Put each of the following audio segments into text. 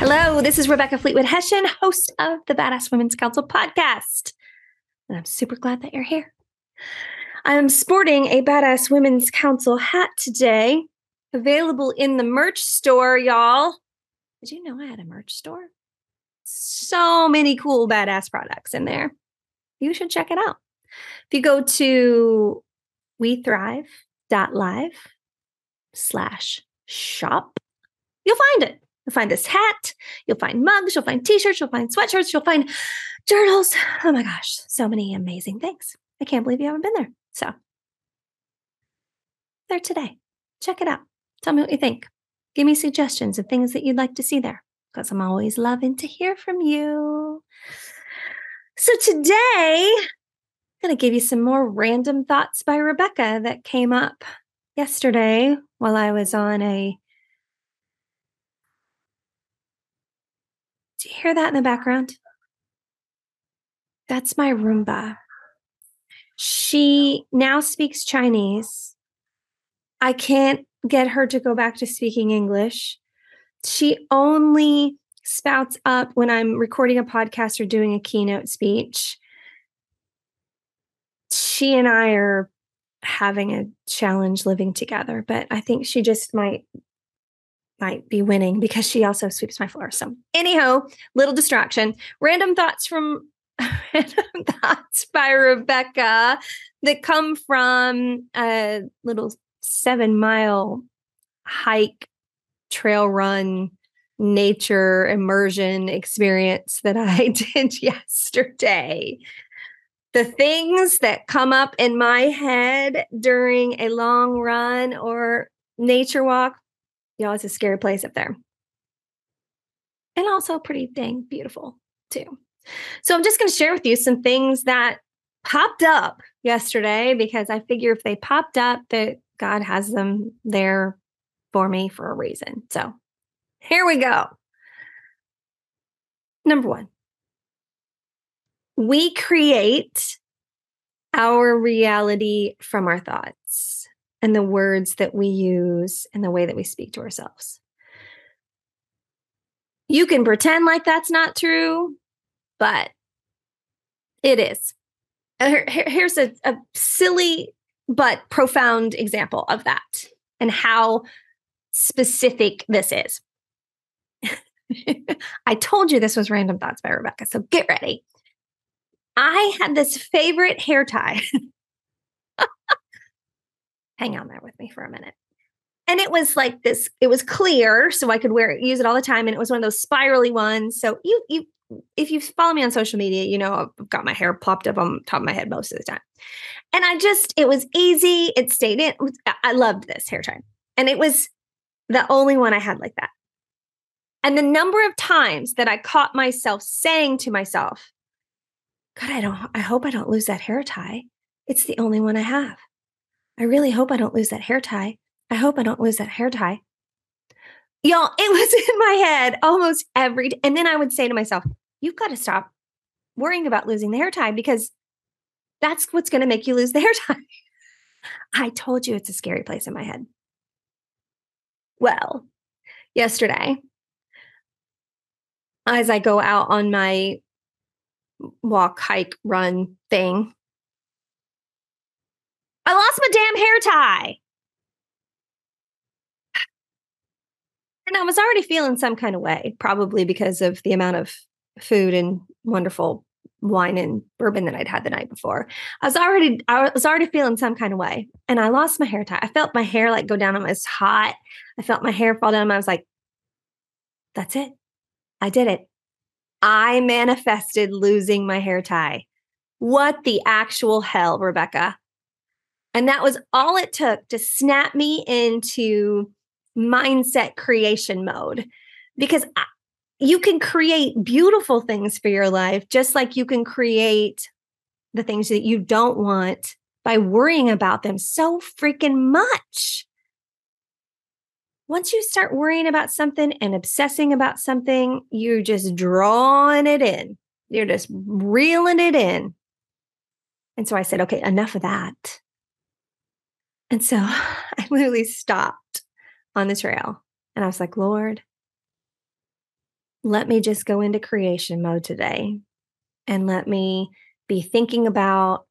Hello, this is Rebecca Fleetwood Hession, host of the Badass Women's Council podcast. And I'm super glad that you're here. I'm sporting a Badass Women's Council hat today, available in the merch store, y'all. Did you know I had a merch store? So many cool badass products in there. You should check it out. If you go to wethrive.live slash shop, you'll find it. You'll find this hat, you'll find mugs, you'll find t-shirts, you'll find sweatshirts, you'll find journals. Oh my gosh, so many amazing things. I can't believe you haven't been there. So there today. Check it out. Tell me what you think. Give me suggestions of things that you'd like to see there because I'm always loving to hear from you. So today, I'm going to give you some more random thoughts by Rebecca that came up yesterday while I was on a. Do you hear that in the background? That's my Roomba. She now speaks Chinese. I can't get her to go back to speaking English. She only spouts up when I'm recording a podcast or doing a keynote speech. She and I are having a challenge living together, but I think she just might might be winning because she also sweeps my floor. So, anyhow, little distraction. Random thoughts from random thoughts by Rebecca that come from a little seven mile hike, trail run, nature immersion experience that I did yesterday. The things that come up in my head during a long run or nature walk, y'all, it's a scary place up there. And also pretty dang beautiful, too. So I'm just going to share with you some things that popped up yesterday because I figure if they popped up, that God has them there for me for a reason. So here we go. Number one, we create our reality from our thoughts and the words that we use and the way that we speak to ourselves. You can pretend like that's not true, but it is. Uh, here's a, a silly but profound example of that and how specific this is. I told you this was Random Thoughts by Rebecca, so get ready. I had this favorite hair tie. Hang on there with me for a minute. And it was like this, it was clear, so I could wear it, use it all the time. And it was one of those spirally ones. So you you if you follow me on social media, you know I've got my hair popped up on top of my head most of the time. And I just, it was easy. It stayed in. I loved this hair tie. And it was the only one I had like that. And the number of times that I caught myself saying to myself, God, I don't, I hope I don't lose that hair tie. It's the only one I have. I really hope I don't lose that hair tie. I hope I don't lose that hair tie. Y'all, it was in my head almost every and then I would say to myself, you've got to stop worrying about losing the hair tie because that's what's going to make you lose the hair tie. I told you it's a scary place in my head. Well, yesterday, as I go out on my walk, hike, run thing, I lost my damn hair tie. And I was already feeling some kind of way, probably because of the amount of food and wonderful wine and bourbon that I'd had the night before. I was already I was already feeling some kind of way. And I lost my hair tie. I felt my hair like go down. It was hot. I felt my hair fall down. I was like, that's it. I did it. I manifested losing my hair tie. What the actual hell, Rebecca? And that was all it took to snap me into mindset creation mode because I, you can create beautiful things for your life, just like you can create the things that you don't want by worrying about them so freaking much. Once you start worrying about something and obsessing about something, you're just drawing it in. You're just reeling it in. And so I said, okay, enough of that. And so I literally stopped on the trail and I was like, Lord, let me just go into creation mode today and let me be thinking about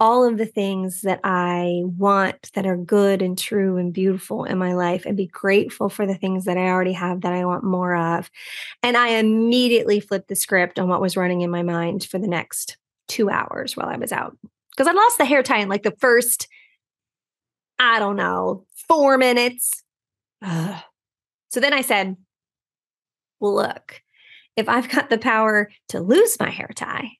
all of the things that I want that are good and true and beautiful in my life and be grateful for the things that I already have that I want more of. And I immediately flipped the script on what was running in my mind for the next two hours while I was out. Because I lost the hair tie in like the first, I don't know, four minutes. Ugh. So then I said, well, look, if I've got the power to lose my hair tie,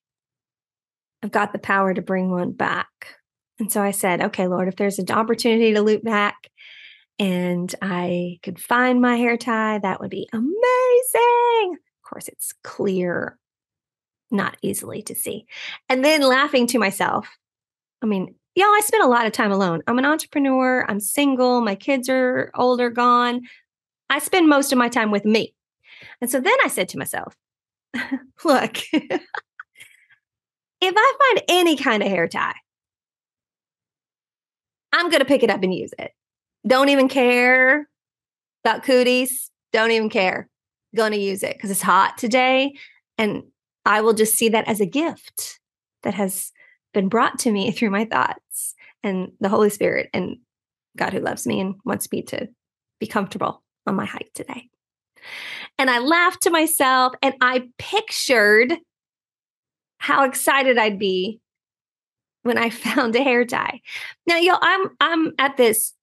I've got the power to bring one back. And so I said, okay, Lord, if there's an opportunity to loop back and I could find my hair tie, that would be amazing. Of course, it's clear, not easily to see. And then laughing to myself. I mean, y'all, I spend a lot of time alone. I'm an entrepreneur, I'm single, my kids are older, gone. I spend most of my time with me. And so then I said to myself, look, if I find any kind of hair tie, I'm going to pick it up and use it. Don't even care about cooties. Don't even care. Going to use it because it's hot today. And I will just see that as a gift that has been brought to me through my thoughts and the Holy Spirit and God who loves me and wants me to be comfortable on my hike today. And I laughed to myself and I pictured how excited I'd be when I found a hair tie. Now, yo, I'm I'm at this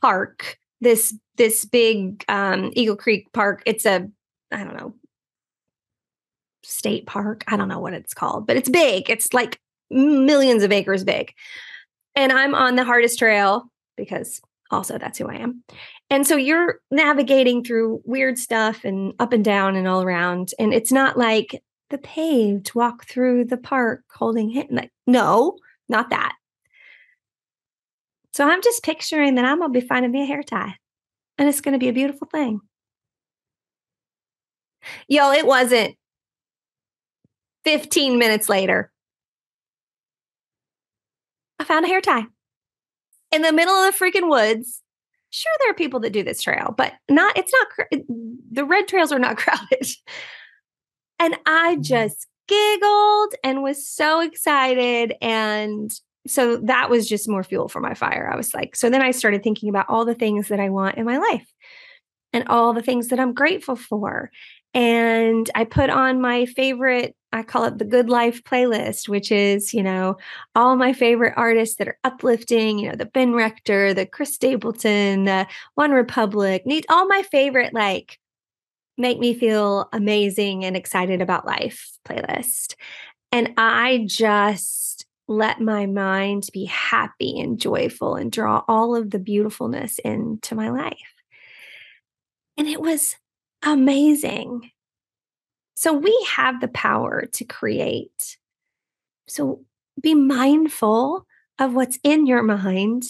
park, this this big um, Eagle Creek Park. It's a I don't know state park. I don't know what it's called, but it's big. It's like millions of acres big. And I'm on the hardest trail because also that's who I am. And so you're navigating through weird stuff and up and down and all around. And it's not like the paved walk through the park holding him. Like, no, not that. So I'm just picturing that I'm going to be finding me a hair tie and it's going to be a beautiful thing. Yo, it wasn't 15 minutes later. I found a hair tie in the middle of the freaking woods. Sure, there are people that do this trail, but not, it's not, the red trails are not crowded. And I mm-hmm. just giggled and was so excited. And so that was just more fuel for my fire. I was like, so then I started thinking about all the things that I want in my life and all the things that I'm grateful for. And I put on my favorite, I call it the Good Life playlist, which is, you know, all my favorite artists that are uplifting, you know, the Ben Rector, the Chris Stapleton, the One Republic, need all my favorite, like, make me feel amazing and excited about life playlist. And I just let my mind be happy and joyful and draw all of the beautifulness into my life. And it was amazing. So we have the power to create. So be mindful of what's in your mind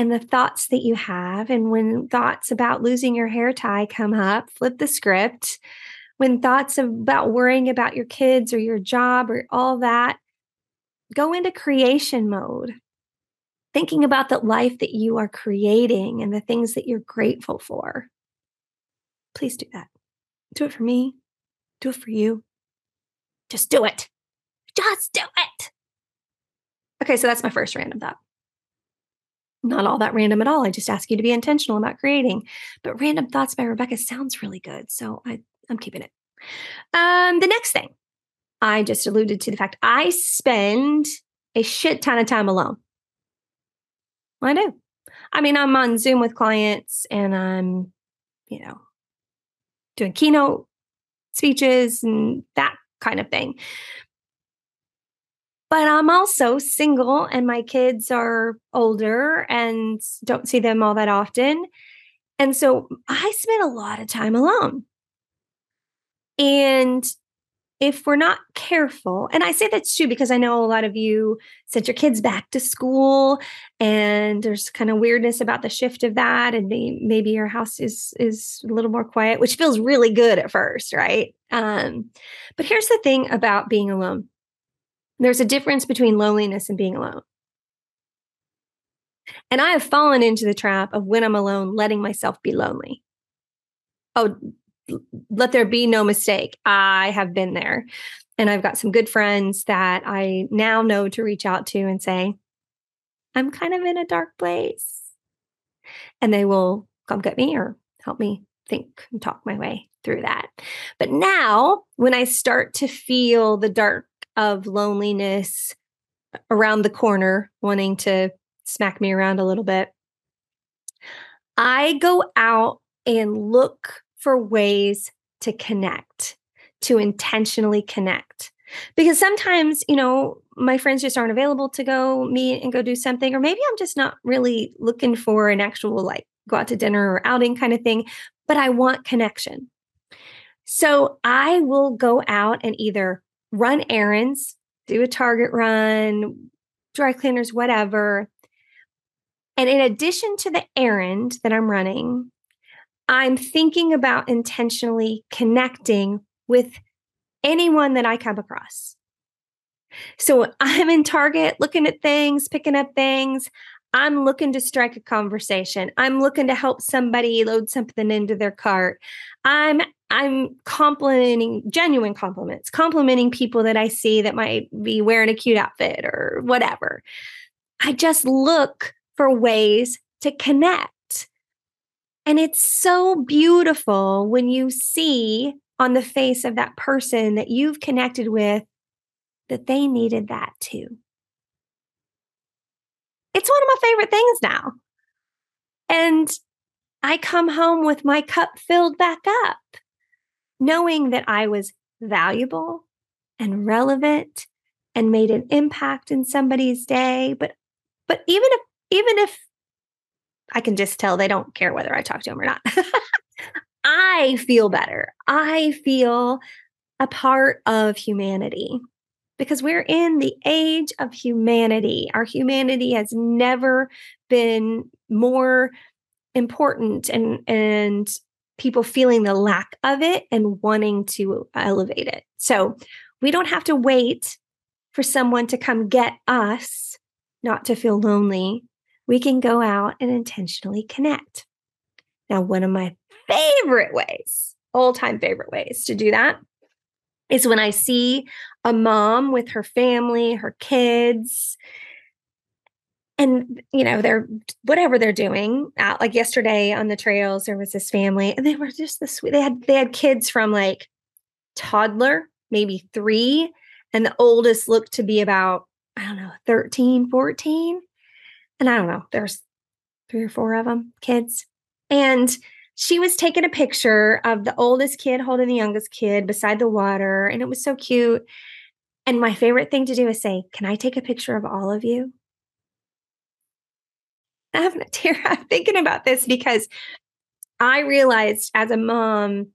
and the thoughts that you have. And when thoughts about losing your hair tie come up, flip the script. When thoughts about worrying about your kids or your job or all that, go into creation mode. Thinking about the life that you are creating and the things that you're grateful for. Please do that. Do it for me. Do it for you. Just do it. Just do it. Okay, so that's my first random thought not all that random at all. I just ask you to be intentional about creating. But Random Thoughts by Rebecca sounds really good. So I, I'm keeping it. Um, the next thing, I just alluded to the fact I spend a shit ton of time alone. I do. I mean, I'm on Zoom with clients and I'm, you know, doing keynote speeches and that kind of thing but I'm also single and my kids are older and don't see them all that often. And so I spend a lot of time alone. And if we're not careful, and I say that's true because I know a lot of you sent your kids back to school and there's kind of weirdness about the shift of that. And maybe your house is is a little more quiet, which feels really good at first, right? Um, but here's the thing about being alone there's a difference between loneliness and being alone. And I have fallen into the trap of when I'm alone, letting myself be lonely. Oh, let there be no mistake. I have been there. And I've got some good friends that I now know to reach out to and say, I'm kind of in a dark place. And they will come get me or help me think and talk my way through that. But now, when I start to feel the dark of loneliness around the corner, wanting to smack me around a little bit, I go out and look for ways to connect, to intentionally connect. Because sometimes, you know, my friends just aren't available to go meet and go do something, or maybe I'm just not really looking for an actual like go out to dinner or outing kind of thing, but I want connection. So I will go out and either run errands, do a Target run, dry cleaners, whatever. And in addition to the errand that I'm running, I'm thinking about intentionally connecting with anyone that I come across. So I'm in Target looking at things, picking up things. I'm looking to strike a conversation. I'm looking to help somebody load something into their cart. I'm I'm complimenting genuine compliments, complimenting people that I see that might be wearing a cute outfit or whatever. I just look for ways to connect. And it's so beautiful when you see on the face of that person that you've connected with that they needed that too. It's one of my favorite things now. And I come home with my cup filled back up, knowing that I was valuable and relevant and made an impact in somebody's day. But but even if even if I can just tell they don't care whether I talk to them or not. I feel better. I feel a part of humanity because we're in the age of humanity. Our humanity has never been more important and and people feeling the lack of it and wanting to elevate it. So, we don't have to wait for someone to come get us not to feel lonely. We can go out and intentionally connect. Now, one of my favorite ways, all time favorite ways to do that is when I see a mom with her family, her kids, and you know they're whatever they're doing out like yesterday on the trails there was this family and they were just the sweet they had they had kids from like toddler maybe three and the oldest looked to be about i don't know 13 14 and i don't know there's three or four of them kids and she was taking a picture of the oldest kid holding the youngest kid beside the water, and it was so cute. And my favorite thing to do is say, Can I take a picture of all of you? I have a tear. I'm thinking about this because I realized as a mom,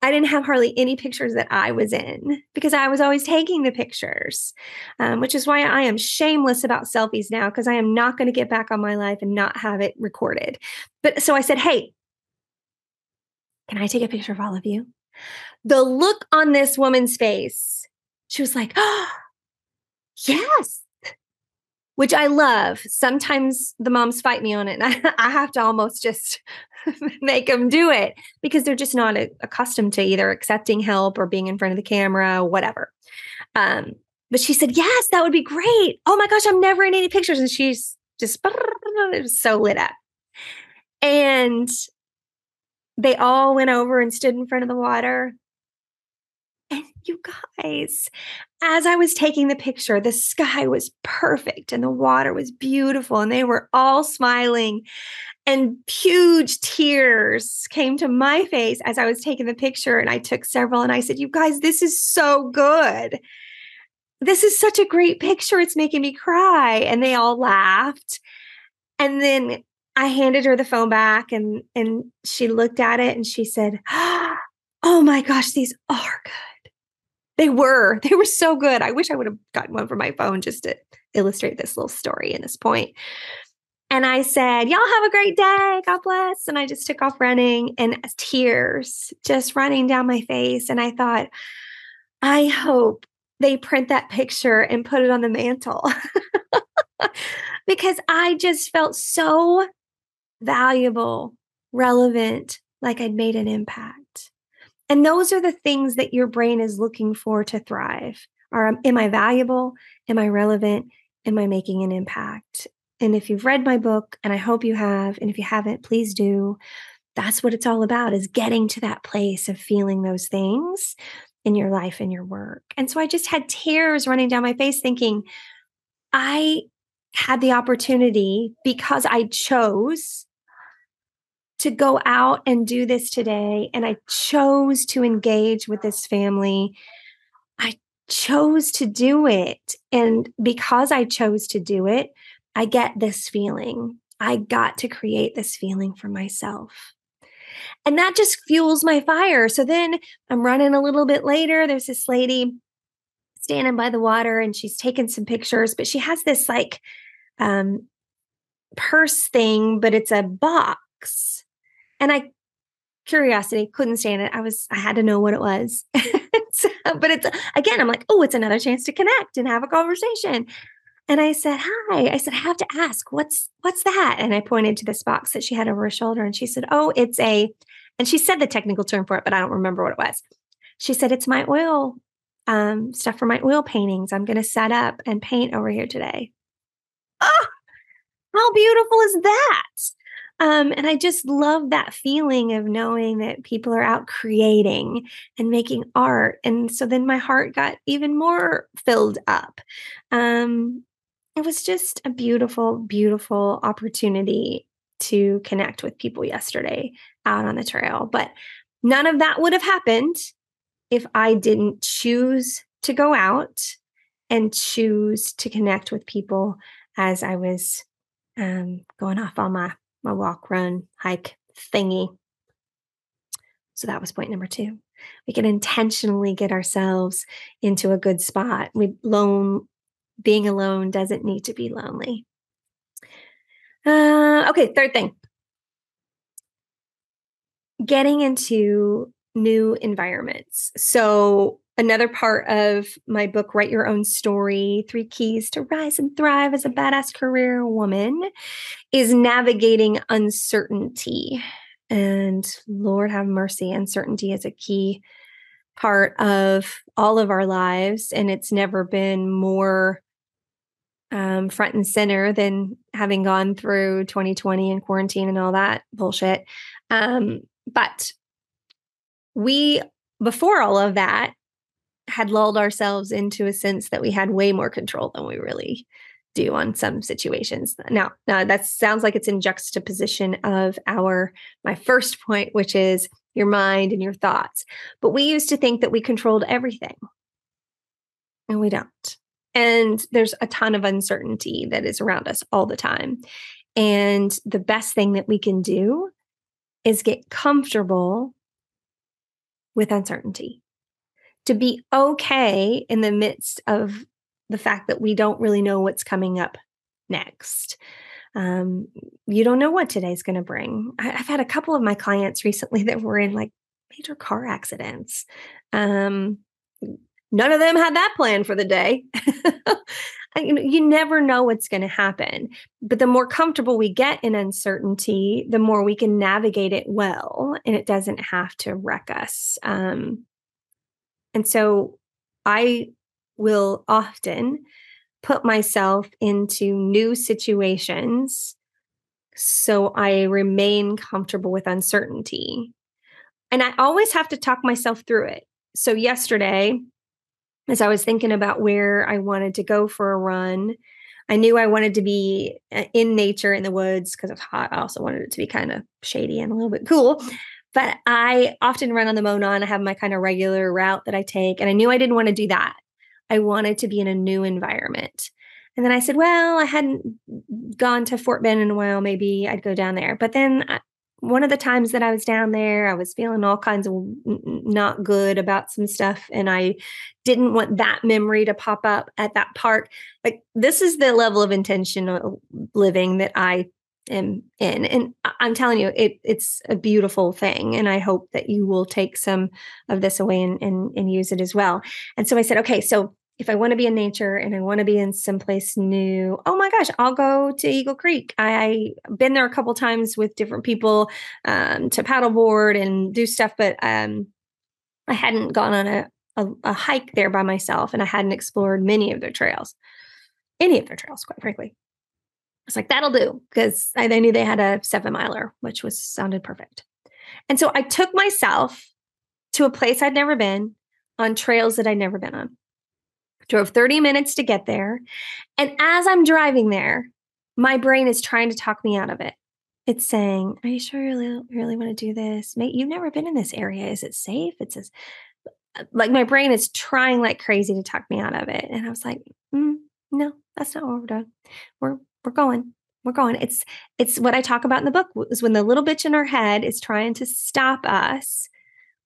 I didn't have hardly any pictures that I was in because I was always taking the pictures, um, which is why I am shameless about selfies now because I am not going to get back on my life and not have it recorded. But so I said, Hey, can I take a picture of all of you? The look on this woman's face, she was like, Oh, yes, which I love. Sometimes the moms fight me on it, and I, I have to almost just make them do it because they're just not a, accustomed to either accepting help or being in front of the camera, whatever. Um, but she said, Yes, that would be great. Oh my gosh, I'm never in any pictures. And she's just so lit up. And they all went over and stood in front of the water. And you guys, as I was taking the picture, the sky was perfect and the water was beautiful, and they were all smiling. And huge tears came to my face as I was taking the picture. And I took several and I said, You guys, this is so good. This is such a great picture. It's making me cry. And they all laughed. And then I handed her the phone back and and she looked at it and she said, "Oh my gosh, these are good." They were. They were so good. I wish I would have gotten one for my phone just to illustrate this little story in this point. And I said, Y'all have a great day. God bless. And I just took off running and tears just running down my face. And I thought, I hope they print that picture and put it on the mantle because I just felt so valuable, relevant, like I'd made an impact. And those are the things that your brain is looking for to thrive. Are um, am I valuable? Am I relevant? Am I making an impact? And if you've read my book, and I hope you have, and if you haven't, please do. That's what it's all about is getting to that place of feeling those things in your life and your work. And so I just had tears running down my face thinking, I had the opportunity because I chose to go out and do this today. And I chose to engage with this family. I chose to do it. And because I chose to do it, I get this feeling. I got to create this feeling for myself. And that just fuels my fire. So then I'm running a little bit later. There's this lady standing by the water and she's taking some pictures, but she has this like um, purse thing, but it's a box. And I, curiosity, couldn't stand it. I was, I had to know what it was. so, but it's, again, I'm like, oh, it's another chance to connect and have a conversation. And I said, "Hi." I said, "I have to ask, what's what's that?" And I pointed to this box that she had over her shoulder and she said, "Oh, it's a and she said the technical term for it, but I don't remember what it was. She said, "It's my oil um, stuff for my oil paintings. I'm going to set up and paint over here today." Oh, how beautiful is that? Um, and I just love that feeling of knowing that people are out creating and making art. And so then my heart got even more filled up. Um, it was just a beautiful, beautiful opportunity to connect with people yesterday out on the trail. But none of that would have happened if I didn't choose to go out and choose to connect with people as I was um, going off on my my walk, run, hike thingy. So that was point number two. We can intentionally get ourselves into a good spot. We lone being alone doesn't need to be lonely. Uh, okay, third thing. Getting into new environments. So another part of my book, Write Your Own Story Three Keys to Rise and Thrive as a Badass Career Woman, is navigating uncertainty. And Lord have mercy, uncertainty is a key part of all of our lives. And it's never been more um, front and center than having gone through 2020 and quarantine and all that bullshit. Um, but we, before all of that, had lulled ourselves into a sense that we had way more control than we really do on some situations. Now, now that sounds like it's in juxtaposition of our my first point, which is your mind and your thoughts. But we used to think that we controlled everything. And we don't. And there's a ton of uncertainty that is around us all the time. And the best thing that we can do is get comfortable with uncertainty, to be okay in the midst of the fact that we don't really know what's coming up next. Um, you don't know what today's going to bring. I, have had a couple of my clients recently that were in like major car accidents. Um, none of them had that plan for the day. you never know what's going to happen. But the more comfortable we get in uncertainty, the more we can navigate it well, and it doesn't have to wreck us. Um, and so I will often put myself into new situations so I remain comfortable with uncertainty. And I always have to talk myself through it. So, yesterday, as I was thinking about where I wanted to go for a run, I knew I wanted to be uh, in nature in the woods because it's hot. I also wanted it to be kind of shady and a little bit cool. But I often run on the Monon. I have my kind of regular route that I take. And I knew I didn't want to do that. I wanted to be in a new environment. And then I said, well, I hadn't gone to Fort Ben in a while. Maybe I'd go down there. But then uh, one of the times that I was down there, I was feeling all kinds of not good about some stuff. And I didn't want that memory to pop up at that park. Like, this is the level of intentional living that I am in. And I'm telling you, it, it's a beautiful thing. And I hope that you will take some of this away and, and, and use it as well. And so I said, okay, so if I want to be in nature and I want to be in someplace new, oh my gosh, I'll go to Eagle Creek. I, have been there a couple times with different people um, to paddleboard and do stuff, but um, I hadn't gone on a, a, a hike there by myself and I hadn't explored many of their trails, any of their trails, quite frankly. I was like, that'll do because I, I knew they had a seven miler, which was sounded perfect. And so I took myself to a place I'd never been on trails that I'd never been on drove 30 minutes to get there. And as I'm driving there, my brain is trying to talk me out of it. It's saying, Are you sure you really, really want to do this? Mate, you've never been in this area. Is it safe? It says, like my brain is trying like crazy to talk me out of it. And I was like, mm, no, that's not what we're doing. We're we're going. We're going. It's it's what I talk about in the book is when the little bitch in our head is trying to stop us.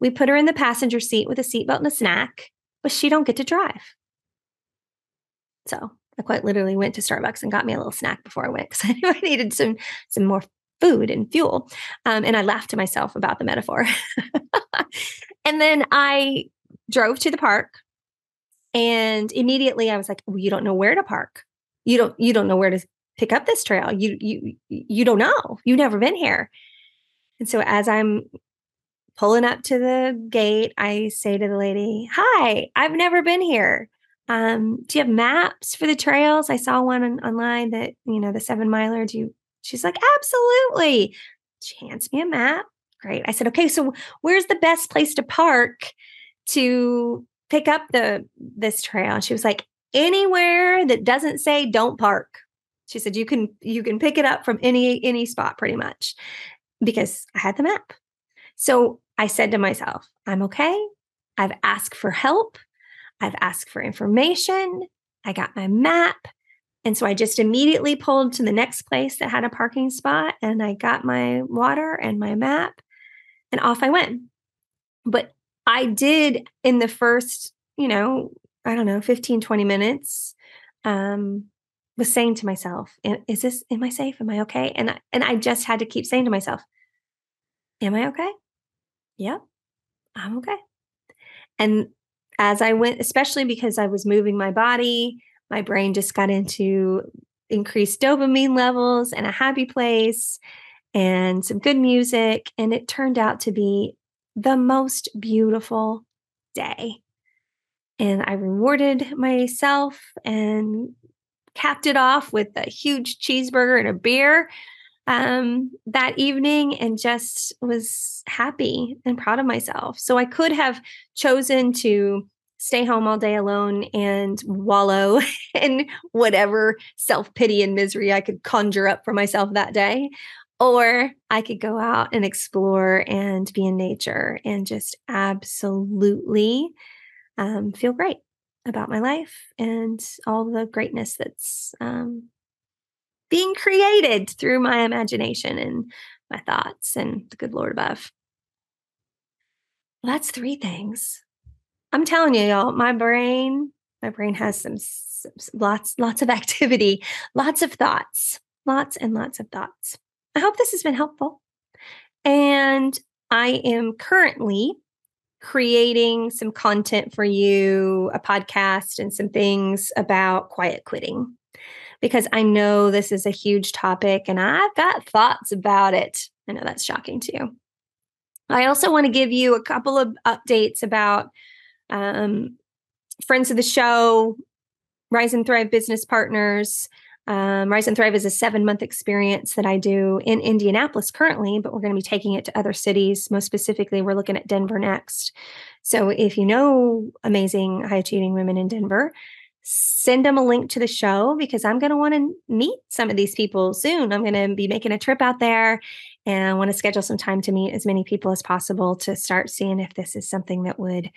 We put her in the passenger seat with a seatbelt and a snack, but she don't get to drive. So I quite literally went to Starbucks and got me a little snack before I went because I knew I needed some some more food and fuel. Um, and I laughed to myself about the metaphor. and then I drove to the park, and immediately I was like, well, "You don't know where to park. You don't you don't know where to pick up this trail. You you you don't know. You've never been here." And so as I'm pulling up to the gate, I say to the lady, "Hi, I've never been here." Um, do you have maps for the trails? I saw one on, online that, you know, the seven miler. Do you? She's like, absolutely. She hands me a map. Great. I said, okay, so where's the best place to park to pick up the this trail? She was like, anywhere that doesn't say don't park. She said, you can you can pick it up from any any spot pretty much because I had the map. So I said to myself, I'm okay. I've asked for help. I've asked for information. I got my map. And so I just immediately pulled to the next place that had a parking spot and I got my water and my map and off I went. But I did in the first, you know, I don't know, 15, 20 minutes, um, was saying to myself, is this, am I safe? Am I okay? And I, and I just had to keep saying to myself, am I okay? Yep, I'm okay. And as I went, especially because I was moving my body, my brain just got into increased dopamine levels and a happy place and some good music. And it turned out to be the most beautiful day. And I rewarded myself and capped it off with a huge cheeseburger and a beer um, that evening and just was happy and proud of myself. So I could have chosen to stay home all day alone and wallow in whatever self pity and misery I could conjure up for myself that day. Or I could go out and explore and be in nature and just absolutely um, feel great about my life and all the greatness that's um, being created through my imagination and my thoughts and the good Lord above. Well, that's three things. I'm telling you, y'all, my brain, my brain has some, some, some lots, lots of activity, lots of thoughts, lots and lots of thoughts. I hope this has been helpful. And I am currently creating some content for you, a podcast, and some things about quiet quitting because I know this is a huge topic and I've got thoughts about it. I know that's shocking to you. I also want to give you a couple of updates about um, friends of the show, Rise and Thrive business partners. Um, Rise and Thrive is a seven month experience that I do in Indianapolis currently, but we're going to be taking it to other cities. Most specifically, we're looking at Denver next. So if you know amazing high achieving women in Denver, send them a link to the show because I'm going to want to meet some of these people soon. I'm going to be making a trip out there and I want to schedule some time to meet as many people as possible to start seeing if this is something that would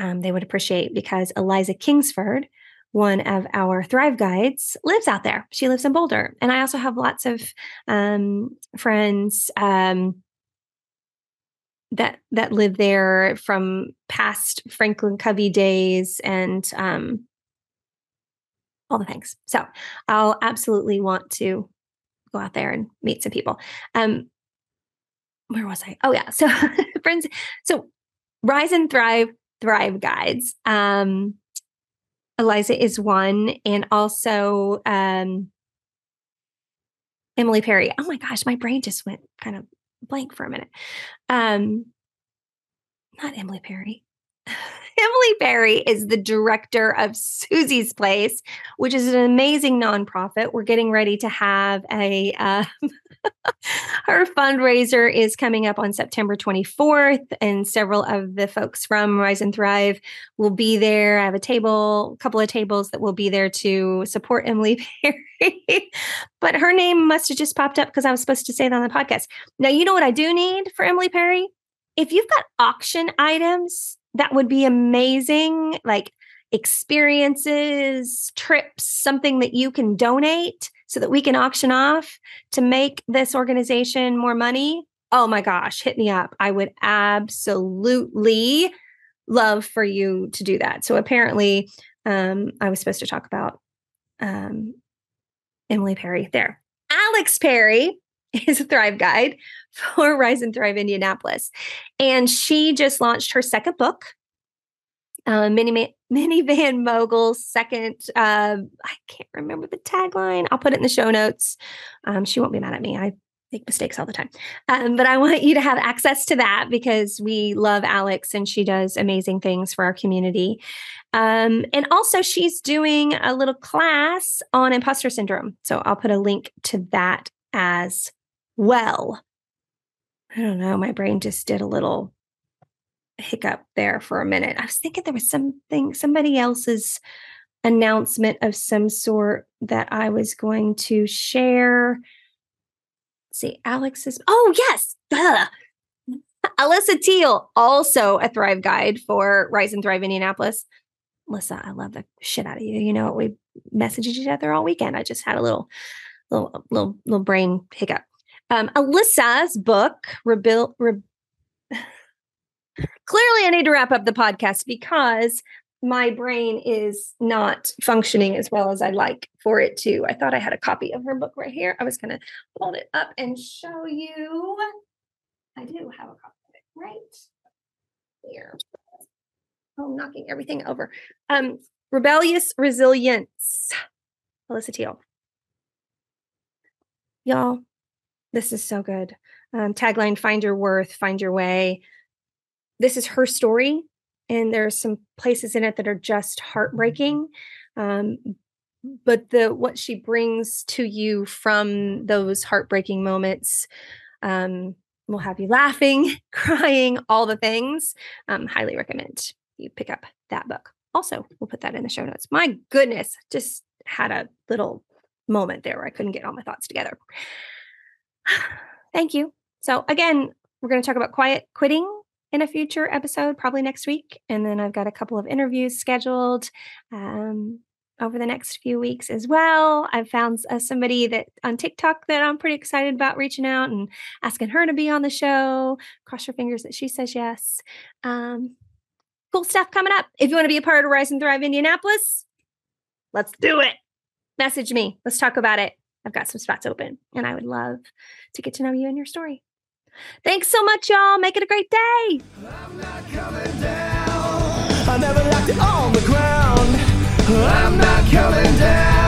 um, they would appreciate because Eliza Kingsford, one of our Thrive guides, lives out there. She lives in Boulder, and I also have lots of um, friends. Um, that that live there from past Franklin Covey days and um, all the things. So I'll absolutely want to go out there and meet some people. Um, where was I? Oh yeah. So friends, so Rise and Thrive Thrive guides. Um, Eliza is one, and also um, Emily Perry. Oh my gosh, my brain just went kind of blank for a minute. Um, not Emily Perry. Emily Perry is the director of Susie's Place, which is an amazing nonprofit. We're getting ready to have a uh, her fundraiser is coming up on September 24th, and several of the folks from Rise and Thrive will be there. I have a table, a couple of tables that will be there to support Emily Perry. but her name must have just popped up because I was supposed to say that on the podcast. Now, you know what I do need for Emily Perry? If you've got auction items that would be amazing, like experiences, trips, something that you can donate so that we can auction off to make this organization more money. Oh my gosh, hit me up. I would absolutely love for you to do that. So apparently, um, I was supposed to talk about um, Emily Perry there. Alex Perry is a Thrive Guide for Rise and Thrive Indianapolis. And she just launched her second book, uh, Mini Minivan Mogul's second. Uh, I can't remember the tagline. I'll put it in the show notes. Um, she won't be mad at me. I make mistakes all the time. Um, but I want you to have access to that because we love Alex and she does amazing things for our community. Um, and also, she's doing a little class on imposter syndrome. So I'll put a link to that as well. I don't know. My brain just did a little hiccup there for a minute. I was thinking there was something, somebody else's announcement of some sort that I was going to share. Let's see, Alex's. Oh, yes. Duh. Alyssa Teal, also a Thrive Guide for Rise and Thrive Indianapolis. Alyssa, I love the shit out of you. You know, we messaged each other all weekend. I just had a little, little, little, little brain hiccup. Um, Alyssa's book, Rebuild. Re- Clearly, I need to wrap up the podcast because my brain is not functioning as well as I'd like for it to. I thought I had a copy of her book right here. I was going to hold it up and show you. I do have a copy of it right here. Oh, I'm knocking everything over. Um, Rebellious Resilience, Alyssa Teal. Y'all, this is so good. Um, tagline Find Your Worth, Find Your Way. This is her story, and there are some places in it that are just heartbreaking. Um, but the what she brings to you from those heartbreaking moments um, will have you laughing, crying, all the things. Um, highly recommend you pick up that book. Also, we'll put that in the show notes. My goodness, just had a little moment there where I couldn't get all my thoughts together. Thank you. So, again, we're going to talk about quiet quitting in a future episode, probably next week. And then I've got a couple of interviews scheduled um, over the next few weeks as well. I've found uh, somebody that on TikTok that I'm pretty excited about reaching out and asking her to be on the show. Cross your fingers that she says yes. Um, cool stuff coming up. If you want to be a part of Rise and Thrive Indianapolis, let's do it. Message me. Let's talk about it. I've got some spots open and I would love to get to know you and your story. Thanks so much, y'all. Make it a great day. I never left it on the ground. I'm not coming down.